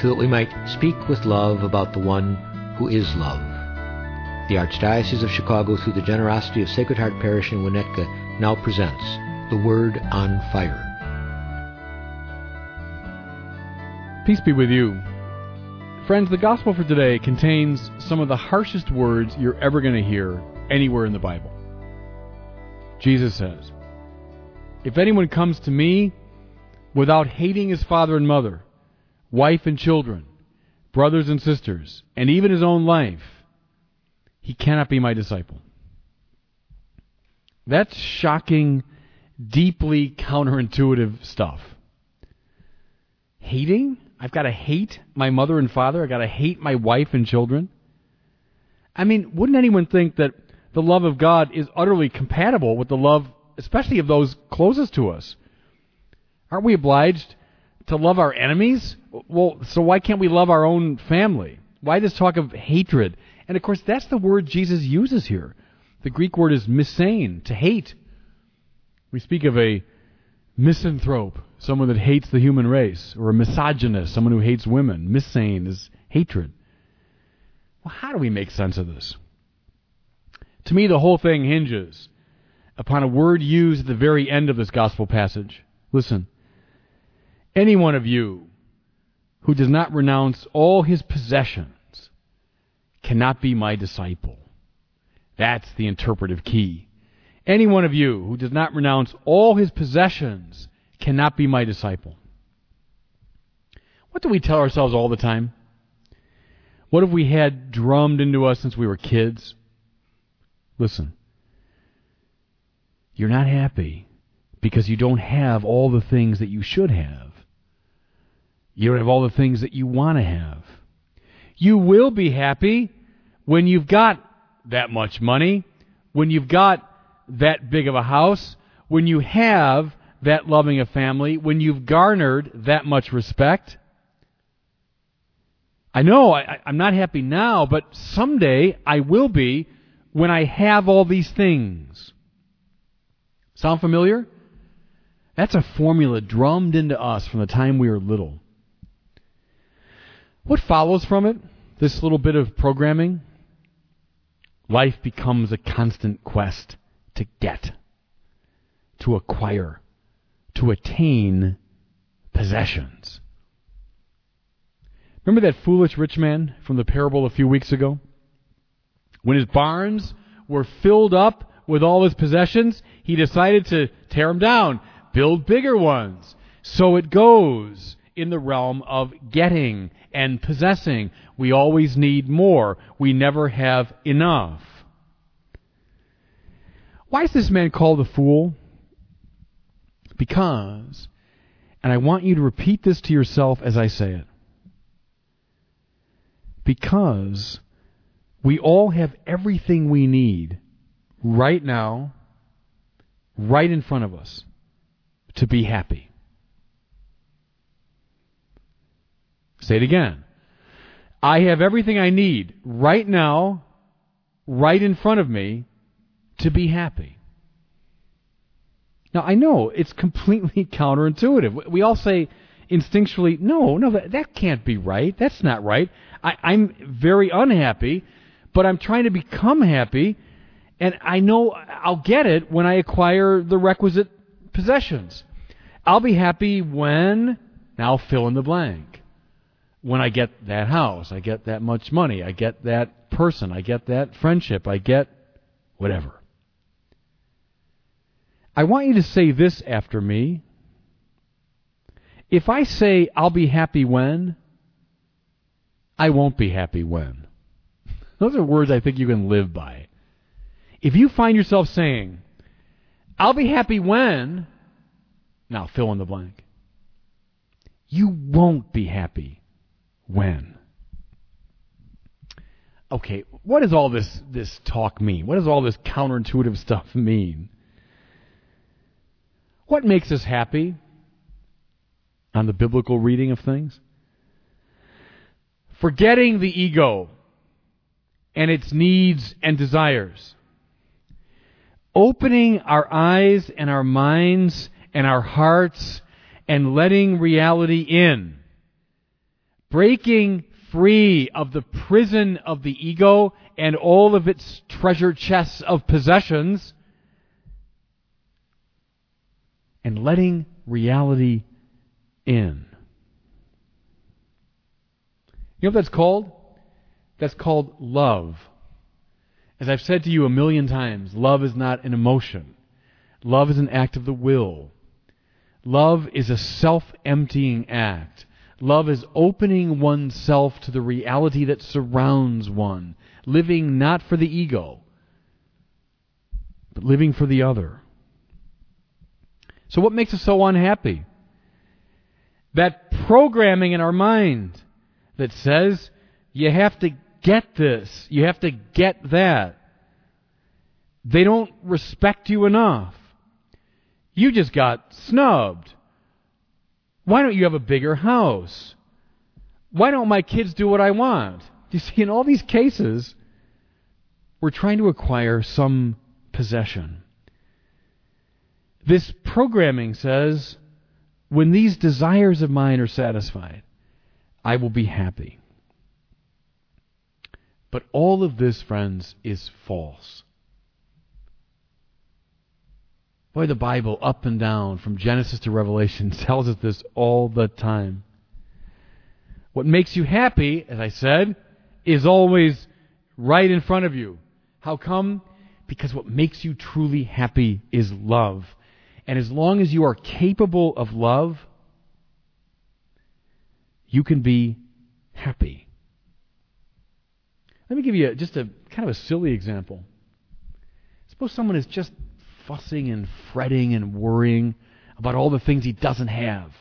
so that we might speak with love about the one who is love. The Archdiocese of Chicago, through the generosity of Sacred Heart Parish in Winnetka, now presents The Word on Fire. Peace be with you. Friends, the gospel for today contains some of the harshest words you're ever going to hear anywhere in the Bible. Jesus says, If anyone comes to me without hating his father and mother, wife and children, brothers and sisters, and even his own life, he cannot be my disciple. That's shocking, deeply counterintuitive stuff. Hating? I've got to hate my mother and father. I've got to hate my wife and children. I mean, wouldn't anyone think that the love of God is utterly compatible with the love, especially of those closest to us? Aren't we obliged to love our enemies? Well, so why can't we love our own family? Why this talk of hatred? And of course, that's the word Jesus uses here. The Greek word is misane, to hate. We speak of a misanthrope, someone that hates the human race, or a misogynist, someone who hates women. Misane is hatred. Well, how do we make sense of this? To me, the whole thing hinges upon a word used at the very end of this gospel passage. Listen. Any one of you who does not renounce all his possessions cannot be my disciple. That's the interpretive key. Any one of you who does not renounce all his possessions cannot be my disciple. What do we tell ourselves all the time? What have we had drummed into us since we were kids? Listen. You're not happy because you don't have all the things that you should have. You have all the things that you want to have. You will be happy when you've got that much money, when you've got that big of a house, when you have that loving a family, when you've garnered that much respect. I know I, I'm not happy now, but someday I will be when I have all these things. Sound familiar? That's a formula drummed into us from the time we were little. What follows from it? This little bit of programming? Life becomes a constant quest to get, to acquire, to attain possessions. Remember that foolish rich man from the parable a few weeks ago? When his barns were filled up with all his possessions, he decided to tear them down, build bigger ones. So it goes in the realm of getting and possessing. We always need more. We never have enough. Why is this man called a fool? Because, and I want you to repeat this to yourself as I say it, because we all have everything we need right now, right in front of us, to be happy. Say it again. I have everything I need right now, right in front of me, to be happy. Now, I know it's completely counterintuitive. We all say instinctually, no, no, that, that can't be right. That's not right. I, I'm very unhappy, but I'm trying to become happy, and I know I'll get it when I acquire the requisite possessions. I'll be happy when, now fill in the blank when I get that house, I get that much money, I get that person, I get that friendship, I get whatever. I want you to say this after me. If I say I'll be happy when, I won't be happy when. Those are words I think you can live by. If you find yourself saying, I'll be happy when, now fill in the blank, you won't be happy when. okay, what does all this this talk mean? What does all this counterintuitive stuff mean? What makes us happy on the biblical reading of things? Forgetting the ego and its needs and desires. Opening our eyes and our minds and our hearts and letting reality in. Breaking free of the prison of the ego and all of its treasure chests of possessions and letting reality in. You know what that's called? That's called love. As I've said to you a million times, love is not an emotion. Love is an act of the will. Love is a self emptying act. Love is opening oneself to the reality that surrounds one, living not for the ego, but living for the other. So, what makes us so unhappy? That programming in our mind that says you have to get this, you have to get that. They don't respect you enough. You just got snubbed. Why don't you have a bigger house? Why don't my kids do what I want? You see, in all these cases, we're trying to acquire some possession. This programming says, when these desires of mine are satisfied, I will be happy. But all of this, friends, is false. Boy, the Bible, up and down, from Genesis to Revelation, tells us this all the time. What makes you happy, as I said, is always right in front of you. How come? Because what makes you truly happy is love. And as long as you are capable of love, you can be happy. Let me give you just a kind of a silly example. Suppose someone is just fussing and fretting and worrying about all the things he doesn't have,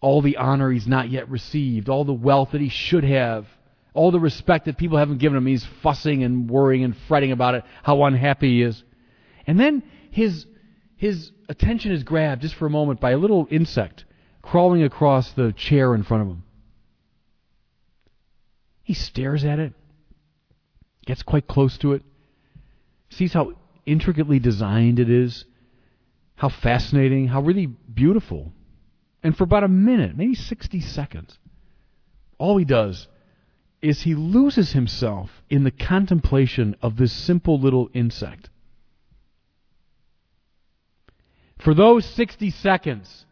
all the honor he's not yet received, all the wealth that he should have, all the respect that people haven't given him. He's fussing and worrying and fretting about it, how unhappy he is. And then his his attention is grabbed just for a moment by a little insect crawling across the chair in front of him. He stares at it, gets quite close to it, sees how intricately designed it is, how fascinating, how really beautiful. And for about a minute, maybe 60 seconds, all he does is he loses himself in the contemplation of this simple little insect. For those 60 seconds,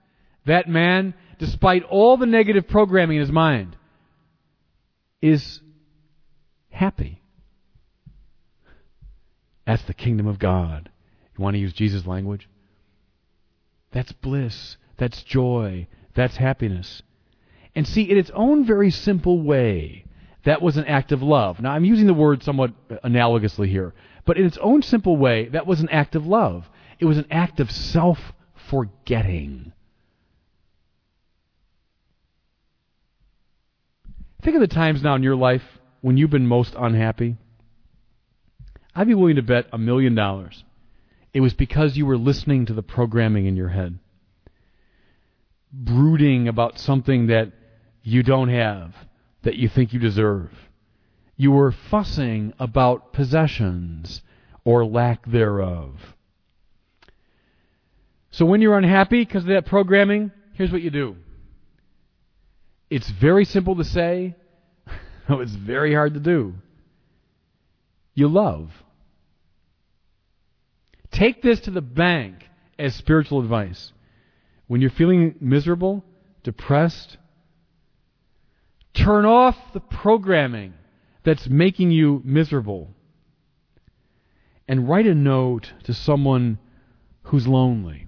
that man, despite all the negative programming in his mind, is happy. That's the kingdom of God. You want to use Jesus' language? That's bliss. That's joy. That's happiness. And see, in its own very simple way, that was an act of love. Now, I'm using the word somewhat analogously here, but in its own simple way, that was an act of love. It was an act of self forgetting. Think of the times now in your life when you've been most unhappy. I'd be willing to bet a million dollars. It was because you were listening to the programming in your head, brooding about something that you don't have, that you think you deserve. You were fussing about possessions or lack thereof. So when you're unhappy because of that programming, here's what you do. It's very simple to say, it's very hard to do. You love. Take this to the bank as spiritual advice. When you're feeling miserable, depressed, turn off the programming that's making you miserable and write a note to someone who's lonely.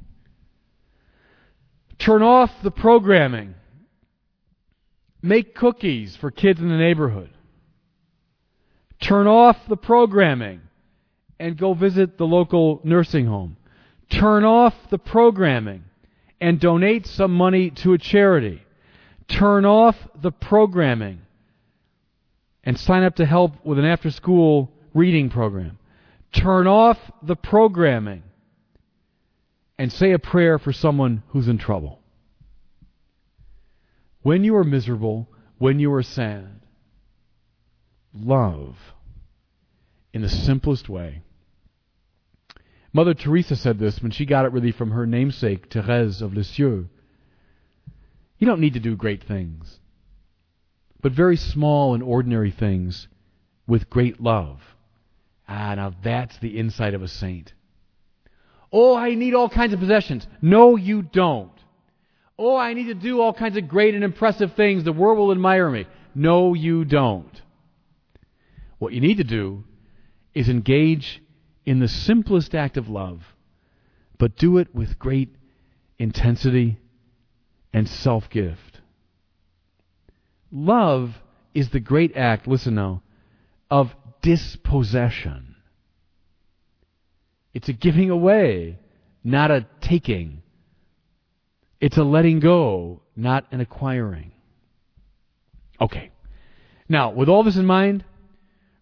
Turn off the programming. Make cookies for kids in the neighborhood. Turn off the programming and go visit the local nursing home. Turn off the programming and donate some money to a charity. Turn off the programming and sign up to help with an after school reading program. Turn off the programming and say a prayer for someone who's in trouble. When you are miserable, when you are sad, love in the simplest way. Mother Teresa said this when she got it really from her namesake, Therese of Lisieux. You don't need to do great things, but very small and ordinary things with great love. Ah, now that's the insight of a saint. Oh, I need all kinds of possessions. No, you don't. Oh, I need to do all kinds of great and impressive things. The world will admire me. No, you don't. What you need to do is engage in the simplest act of love, but do it with great intensity and self gift. Love is the great act, listen now, of dispossession. It's a giving away, not a taking. It's a letting go, not an acquiring. Okay. Now, with all this in mind,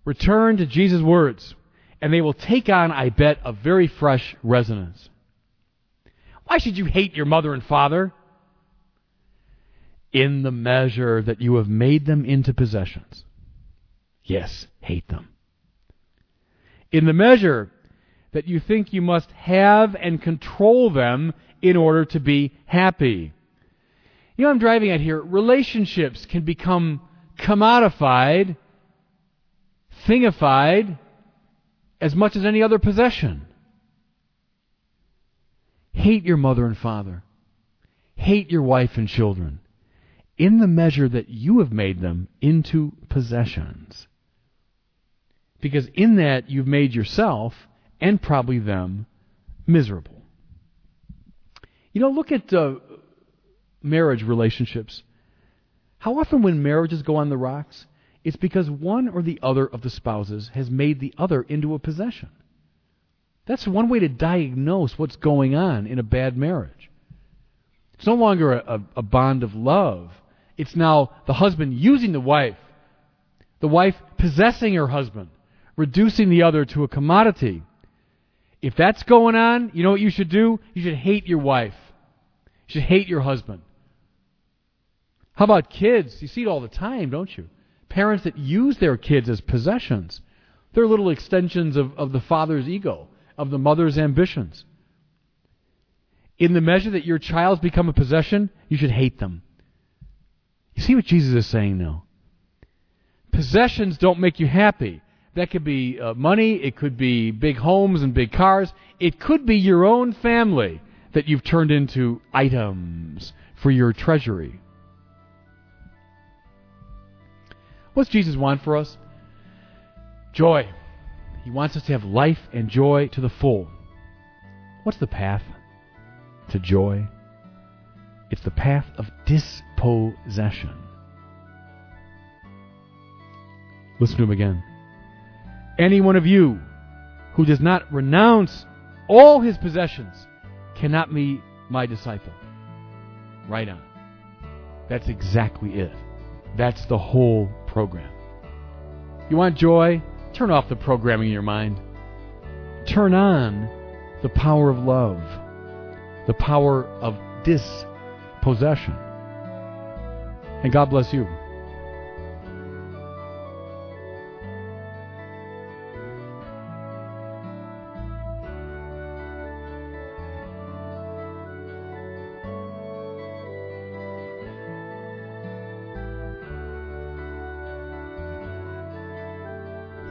return to Jesus' words, and they will take on, I bet, a very fresh resonance. Why should you hate your mother and father? In the measure that you have made them into possessions. Yes, hate them. In the measure that you think you must have and control them in order to be happy. You know I'm driving at here? Relationships can become commodified, thingified, as much as any other possession. Hate your mother and father. Hate your wife and children in the measure that you have made them into possessions. Because in that you've made yourself and probably them miserable. You know, look at uh, marriage relationships. How often, when marriages go on the rocks, it's because one or the other of the spouses has made the other into a possession. That's one way to diagnose what's going on in a bad marriage. It's no longer a, a, a bond of love. It's now the husband using the wife, the wife possessing her husband, reducing the other to a commodity. If that's going on, you know what you should do? You should hate your wife. You should hate your husband. How about kids? You see it all the time, don't you? Parents that use their kids as possessions. They're little extensions of, of the father's ego, of the mother's ambitions. In the measure that your child's become a possession, you should hate them. You see what Jesus is saying now? Possessions don't make you happy. That could be uh, money, it could be big homes and big cars, it could be your own family that you've turned into items for your treasury. What's Jesus want for us? Joy. He wants us to have life and joy to the full. What's the path to joy? It's the path of dispossession. Listen to him again. Any one of you who does not renounce all his possessions cannot be my disciple. Right on. That's exactly it. That's the whole program. You want joy? Turn off the programming in your mind. Turn on the power of love, the power of dispossession. And God bless you.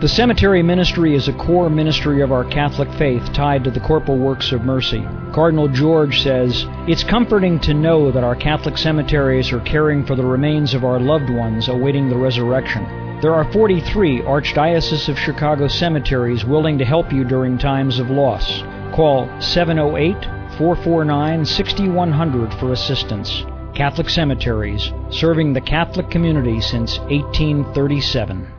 The cemetery ministry is a core ministry of our Catholic faith tied to the corporal works of mercy. Cardinal George says, It's comforting to know that our Catholic cemeteries are caring for the remains of our loved ones awaiting the resurrection. There are 43 Archdiocese of Chicago cemeteries willing to help you during times of loss. Call 708 449 6100 for assistance. Catholic Cemeteries, serving the Catholic community since 1837.